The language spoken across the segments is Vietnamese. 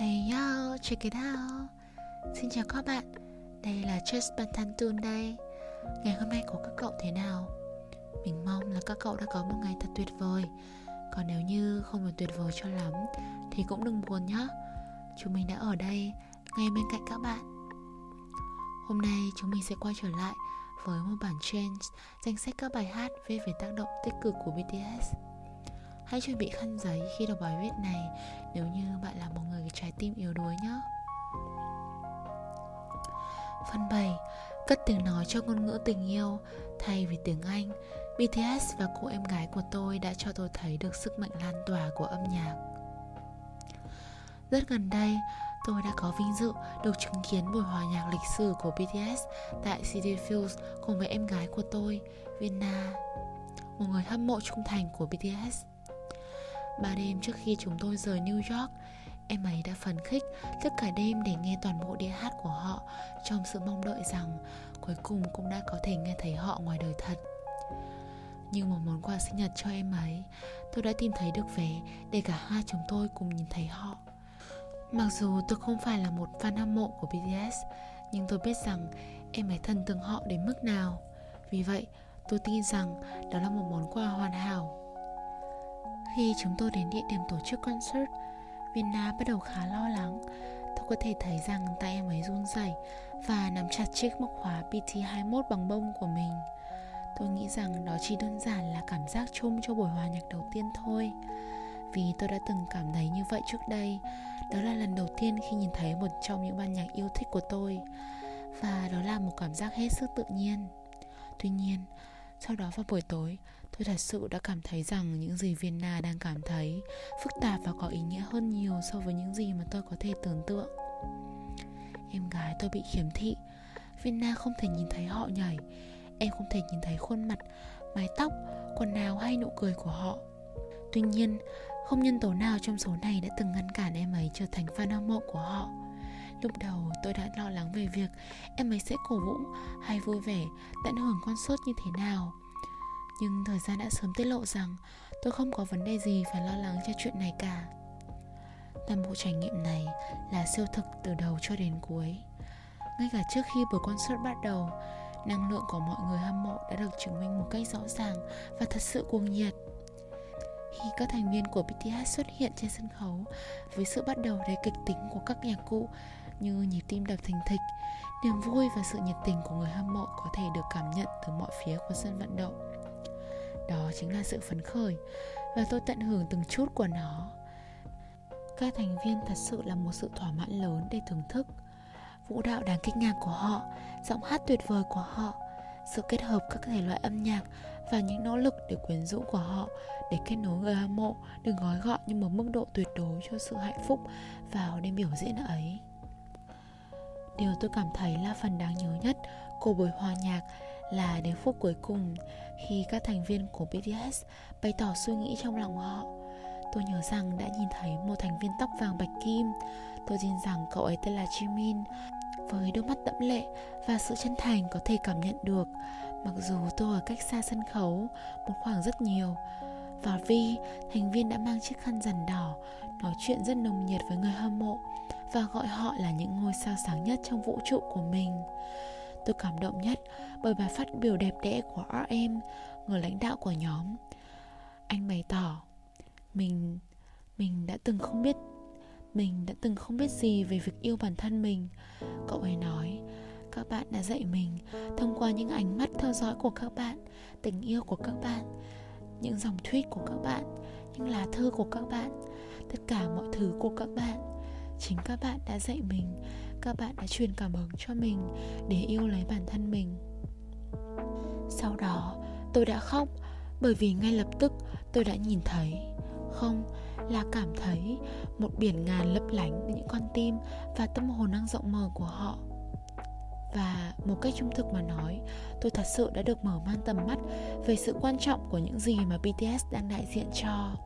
Hey yo, check it out. Xin chào các bạn. Đây là Just Bantantun đây. Ngày hôm nay của các cậu thế nào? Mình mong là các cậu đã có một ngày thật tuyệt vời. Còn nếu như không được tuyệt vời cho lắm Thì cũng đừng buồn nhé Chúng mình đã ở đây Ngay bên cạnh các bạn. Hôm nay chúng mình sẽ quay trở lại Với một bản change Danh sách các bài hát về về tác động tích cực của BTS Hãy chuẩn bị khăn giấy khi đọc bài viết này nếu như bạn là một người trái tim yếu đuối nhé. Phần 7 Cất tiếng nói cho ngôn ngữ tình yêu Thay vì tiếng Anh BTS và cô em gái của tôi đã cho tôi thấy được sức mạnh lan tỏa của âm nhạc Rất gần đây, tôi đã có vinh dự được chứng kiến buổi hòa nhạc lịch sử của BTS tại City Fields cùng với em gái của tôi, vina một người hâm mộ trung thành của BTS. Ba đêm trước khi chúng tôi rời New York, Em ấy đã phấn khích tất cả đêm để nghe toàn bộ đĩa hát của họ, Trong sự mong đợi rằng cuối cùng cũng đã có thể nghe thấy họ ngoài đời thật. Như một món quà sinh nhật cho em ấy, Tôi đã tìm thấy được vé để cả hai chúng tôi cùng nhìn thấy họ. Mặc dù tôi không phải là một fan hâm mộ của BTS Nhưng tôi biết rằng em ấy thân tượng họ đến mức nào. Vì vậy, tôi tin rằng đó là một món quà hoàn hảo khi chúng tôi đến địa điểm tổ chức concert, Vina bắt đầu khá lo lắng. Tôi có thể thấy rằng tay em ấy run rẩy và nắm chặt chiếc móc khóa PT21 bằng bông của mình. Tôi nghĩ rằng đó chỉ đơn giản là cảm giác chung cho buổi hòa nhạc đầu tiên thôi. Vì tôi đã từng cảm thấy như vậy trước đây. Đó là lần đầu tiên khi nhìn thấy một trong những ban nhạc yêu thích của tôi. Và đó là một cảm giác hết sức tự nhiên. Tuy nhiên, sau đó vào buổi tối, tôi thật sự đã cảm thấy rằng những gì Vienna đang cảm thấy phức tạp và có ý nghĩa hơn nhiều so với những gì mà tôi có thể tưởng tượng. Em gái tôi bị khiếm thị, Vienna không thể nhìn thấy họ nhảy, em không thể nhìn thấy khuôn mặt, mái tóc, quần áo hay nụ cười của họ. Tuy nhiên, không nhân tố nào trong số này đã từng ngăn cản em ấy trở thành fan hâm mộ của họ. Lúc đầu tôi đã lo lắng về việc em ấy sẽ cổ vũ hay vui vẻ tận hưởng concert như thế nào nhưng thời gian đã sớm tiết lộ rằng tôi không có vấn đề gì phải lo lắng cho chuyện này cả. Toàn bộ trải nghiệm này là siêu thực từ đầu cho đến cuối. Ngay cả trước khi buổi concert bắt đầu Năng lượng của mọi người hâm mộ đã được chứng minh một cách rõ ràng và thật sự cuồng nhiệt. Khi các thành viên của BTS xuất hiện trên sân khấu với sự bắt đầu đầy kịch tính của các nhạc cụ như nhịp tim đập thình thịch, niềm vui và sự nhiệt tình của người hâm mộ có thể được cảm nhận từ mọi phía của sân vận động. Đó chính là sự phấn khởi và tôi tận hưởng từng chút của nó. Các thành viên thật sự là một sự thỏa mãn lớn để thưởng thức. Vũ đạo đáng kinh ngạc của họ, giọng hát tuyệt vời của họ, sự kết hợp các thể loại âm nhạc và những nỗ lực để quyến rũ của họ để kết nối người hâm mộ được gói gọn như một mức độ tuyệt đối cho sự hạnh phúc vào đêm biểu diễn ấy. Điều tôi cảm thấy là phần đáng nhớ nhất của buổi hòa nhạc là đến phút cuối cùng khi các thành viên của BTS bày tỏ suy nghĩ trong lòng họ. Tôi nhớ rằng đã nhìn thấy một thành viên tóc vàng bạch kim. Tôi tin rằng cậu ấy tên là Jimin với đôi mắt đẫm lệ và sự chân thành có thể cảm nhận được mặc dù tôi ở cách xa sân khấu một khoảng rất nhiều và Vi, thành viên đã mang chiếc khăn rằn đỏ, nói chuyện rất nồng nhiệt với người hâm mộ và gọi họ là những ngôi sao sáng nhất trong vũ trụ của mình. Tôi cảm động nhất bởi bài phát biểu đẹp đẽ của RM, người lãnh đạo của nhóm. Anh bày tỏ, mình mình đã từng không biết mình đã từng không biết gì về việc yêu bản thân mình. Cậu ấy nói, các bạn đã dạy mình thông qua những ánh mắt theo dõi của các bạn, tình yêu của các bạn, những dòng tweet của các bạn, những lá thư của các bạn, tất cả mọi thứ của các bạn chính các bạn đã dạy mình các bạn đã truyền cảm hứng cho mình để yêu lấy bản thân mình. Sau đó, tôi đã khóc bởi vì ngay lập tức tôi đã nhìn thấy, không, là cảm thấy một biển ngàn lấp lánh những con tim và tâm hồn năng rộng mở của họ. Và một cách trung thực mà nói, tôi thật sự đã được mở mang tầm mắt về sự quan trọng của những gì mà bts đang đại diện cho.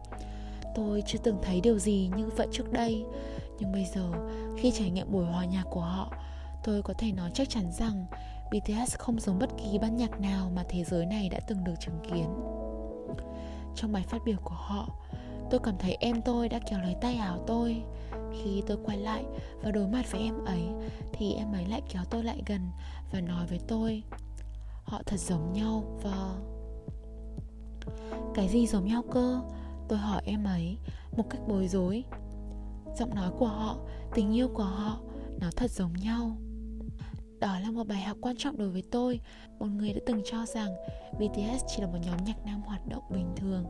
Tôi chưa từng thấy điều gì như vậy trước đây nhưng bây giờ, khi trải nghiệm buổi hòa nhạc của họ, tôi có thể nói chắc chắn rằng bts không giống bất kỳ ban nhạc nào mà thế giới này đã từng được chứng kiến. Trong bài phát biểu của họ, tôi cảm thấy em tôi đã kéo lấy tay áo tôi. Khi tôi quay lại và đối mặt với em ấy, Thì em ấy lại kéo tôi lại gần Và nói với tôi, Họ thật giống nhau và Cái gì giống nhau cơ? Tôi hỏi em ấy Một cách bối rối. Giọng nói của họ, tình yêu của họ Nó thật giống nhau. Đó là một bài học quan trọng đối với tôi. Một người đã từng cho rằng BTS chỉ là một nhóm nhạc nam hoạt động bình thường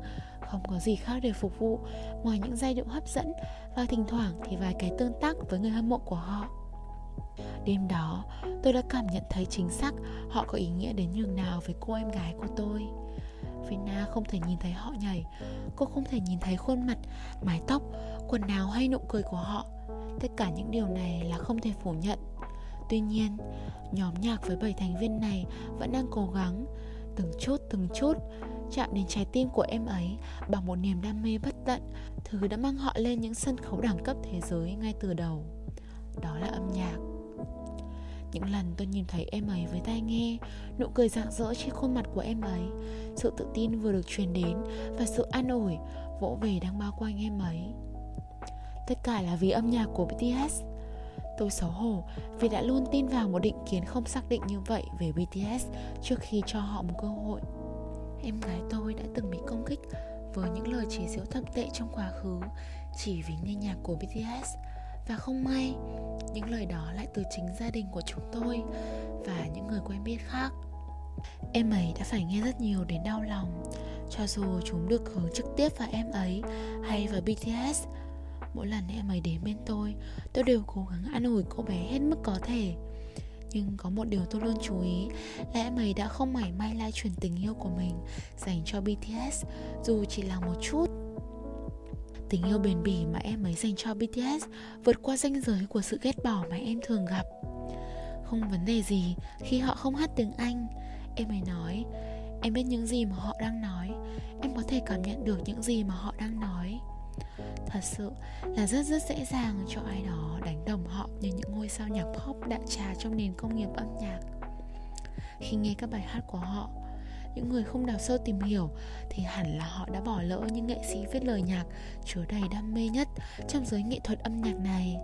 Không có gì khác để phục vụ Ngoài những giai điệu hấp dẫn Và thỉnh thoảng thì vài cái tương tác với người hâm mộ của họ. Đêm đó, tôi đã cảm nhận thấy chính xác họ có ý nghĩa đến nhường nào với cô em gái của tôi. Vina không thể nhìn thấy họ nhảy, cô không thể nhìn thấy khuôn mặt, mái tóc, quần áo hay nụ cười của họ. Tất cả những điều này là không thể phủ nhận. Tuy nhiên, nhóm nhạc với 7 thành viên này vẫn đang cố gắng từng chút từng chút chạm đến trái tim của em ấy bằng một niềm đam mê bất tận, thứ đã mang họ lên những sân khấu đẳng cấp thế giới ngay từ đầu. Đó là âm nhạc. Những lần tôi nhìn thấy em ấy với tai nghe, nụ cười rạng rỡ trên khuôn mặt của em ấy, sự tự tin vừa được truyền đến và sự an ủi, vỗ về đang bao quanh em ấy. Tất cả là vì âm nhạc của BTS Tôi xấu hổ vì đã luôn tin vào một định kiến không xác định như vậy về BTS trước khi cho họ một cơ hội. Em gái tôi đã từng bị công kích với những lời chỉ giễu thậm tệ trong quá khứ chỉ vì nghe nhạc của BTS và không may, những lời đó lại từ chính gia đình của chúng tôi và những người quen biết khác. Em ấy đã phải nghe rất nhiều đến đau lòng. Cho dù chúng được hướng trực tiếp vào em ấy hay vào bts mỗi lần em ấy đến bên tôi tôi đều cố gắng an ủi cô bé hết mức có thể. Nhưng có một điều tôi luôn chú ý là em ấy đã không mảy may lai truyền tình yêu của mình dành cho BTS dù chỉ là một chút. Tình yêu bền bỉ mà em ấy dành cho BTS vượt qua ranh giới của sự ghét bỏ mà em thường gặp. Không vấn đề gì khi họ không hát tiếng Anh. Em ấy nói, em biết những gì mà họ đang nói. Em có thể cảm nhận được những gì mà họ đang nói thật sự là rất rất dễ dàng cho ai đó đánh đồng họ như những ngôi sao nhạc pop đại trà trong nền công nghiệp âm nhạc. Khi nghe các bài hát của họ, những người không đào sâu tìm hiểu thì hẳn là họ đã bỏ lỡ những nghệ sĩ viết lời nhạc chứa đầy đam mê nhất trong giới nghệ thuật âm nhạc này.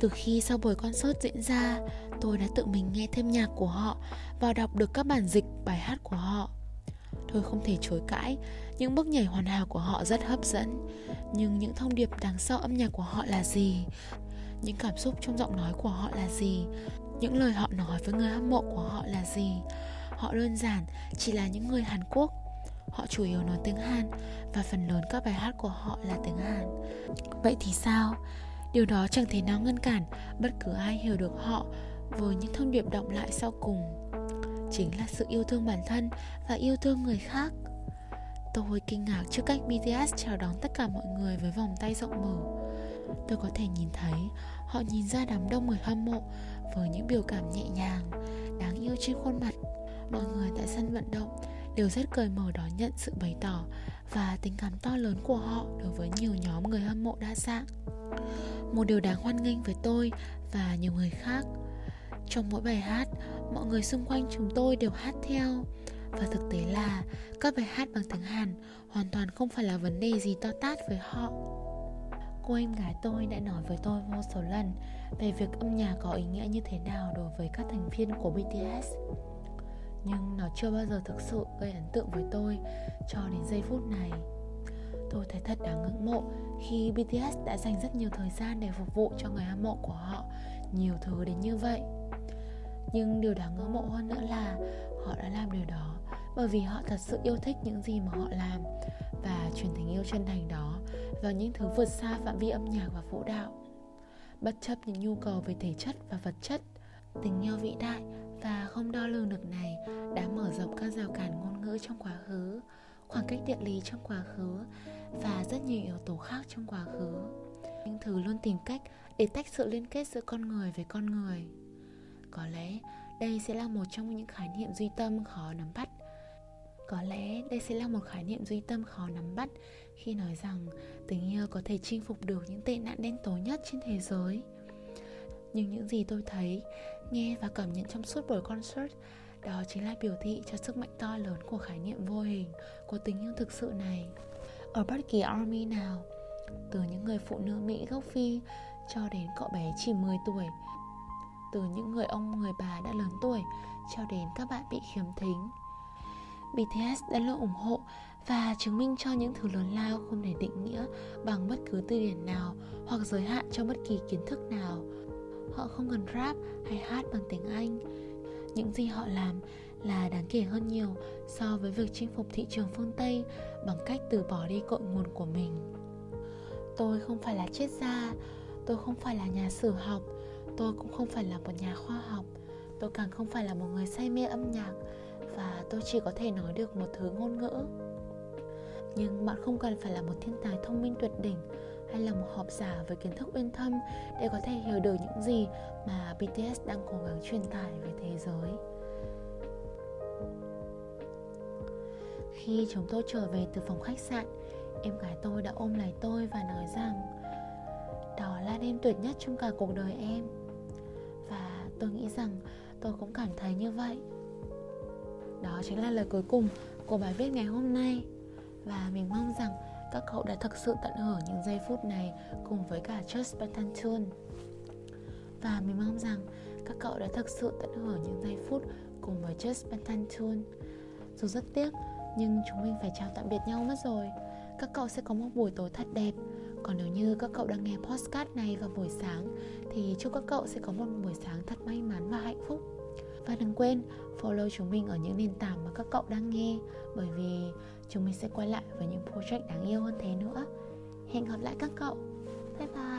Từ khi sau buổi concert diễn ra, tôi đã tự mình nghe thêm nhạc của họ và đọc được các bản dịch bài hát của họ tôi không thể chối cãi. Những bước nhảy hoàn hảo của họ rất hấp dẫn. Nhưng những thông điệp đằng sau âm nhạc của họ là gì? Những cảm xúc trong giọng nói của họ là gì? Những lời họ nói với người hâm mộ của họ là gì? Họ đơn giản chỉ là những người hàn quốc. Họ chủ yếu nói tiếng hàn và phần lớn các bài hát của họ là tiếng hàn. Vậy thì sao? Điều đó chẳng thể nào ngăn cản bất cứ ai hiểu được họ với những thông điệp động lại sau cùng chính là sự yêu thương bản thân và yêu thương người khác. Tôi kinh ngạc trước cách BTS chào đón tất cả mọi người với vòng tay rộng mở. Tôi có thể nhìn thấy, họ nhìn ra đám đông người hâm mộ với những biểu cảm nhẹ nhàng, đáng yêu trên khuôn mặt. Mọi người tại sân vận động đều rất cởi mở đón nhận sự bày tỏ và tình cảm to lớn của họ đối với nhiều nhóm người hâm mộ đa dạng. Một điều đáng hoan nghênh với tôi và nhiều người khác, trong mỗi bài hát mọi người xung quanh chúng tôi đều hát theo. Và thực tế là, các bài hát bằng tiếng hàn hoàn toàn không phải là vấn đề gì to tát với họ. Cô em gái tôi đã nói với tôi vô số lần về việc âm nhạc có ý nghĩa như thế nào đối với các thành viên của bts nhưng nó chưa bao giờ thực sự gây ấn tượng với tôi cho đến giây phút này. Tôi thấy thật đáng ngưỡng mộ khi BTS đã dành rất nhiều thời gian để phục vụ cho người hâm mộ của họ. Nhiều thứ đến như vậy nhưng điều đáng ngưỡng mộ hơn nữa là họ đã làm điều đó bởi vì họ thật sự yêu thích những gì mà họ làm và truyền tình yêu chân thành đó vào những thứ vượt xa phạm vi âm nhạc và vũ đạo. Bất chấp những nhu cầu về thể chất và vật chất, tình yêu vĩ đại và không đo lường được này đã mở rộng các rào cản ngôn ngữ trong quá khứ, khoảng cách địa lý trong quá khứ và rất nhiều yếu tố khác trong quá khứ. Những thứ luôn tìm cách để tách sự liên kết giữa con người với con người có lẽ đây sẽ là một trong những khái niệm duy tâm khó nắm bắt. Có lẽ đây sẽ là một khái niệm duy tâm khó nắm bắt khi nói rằng tình yêu có thể chinh phục được những tệ nạn đen tối nhất trên thế giới. Nhưng những gì tôi thấy, nghe và cảm nhận trong suốt buổi concert, đó chính là biểu thị cho sức mạnh to lớn của khái niệm vô hình của tình yêu thực sự này. Ở bất kỳ army nào, Từ những người phụ nữ Mỹ gốc Phi cho đến cậu bé chỉ 10 tuổi từ những người ông người bà đã lớn tuổi cho đến các bạn bị khiếm thính BTS đã luôn ủng hộ và chứng minh cho những thứ lớn lao không thể định nghĩa bằng bất cứ từ điển nào hoặc giới hạn cho bất kỳ kiến thức nào. Họ không cần rap hay hát bằng tiếng Anh. Những gì họ làm là đáng kể hơn nhiều so với việc chinh phục thị trường phương Tây bằng cách từ bỏ đi cội nguồn của mình. Tôi không phải là triết gia, tôi không phải là nhà sử học, tôi cũng không phải là một nhà khoa học, tôi càng không phải là một người say mê âm nhạc và tôi chỉ có thể nói được một thứ ngôn ngữ nhưng bạn không cần phải là một thiên tài thông minh tuyệt đỉnh hay là một học giả với kiến thức uyên thâm để có thể hiểu được những gì mà BTS đang cố gắng truyền tải về thế giới. Khi chúng tôi trở về từ phòng khách sạn, em gái tôi đã ôm lấy tôi và nói rằng đó là đêm tuyệt nhất trong cả cuộc đời em. Và tôi nghĩ rằng tôi cũng cảm thấy như vậy. Đó chính là lời cuối cùng của bài viết ngày hôm nay. Và mình mong rằng các cậu đã thực sự tận hưởng những giây phút này cùng với cả Just Betantune và mình mong rằng các cậu đã thực sự tận hưởng những giây phút cùng với Just Betantune dù rất tiếc, nhưng chúng mình phải chào tạm biệt nhau mất rồi. Các cậu sẽ có một buổi tối thật đẹp còn nếu như các cậu đang nghe podcast này vào buổi sáng, thì chúc các cậu sẽ có một buổi sáng thật may mắn và hạnh phúc. Và đừng quên follow chúng mình ở những nền tảng mà các cậu đang nghe, bởi vì chúng mình sẽ quay lại với những project đáng yêu hơn thế nữa. Hẹn gặp lại các cậu. Bye bye.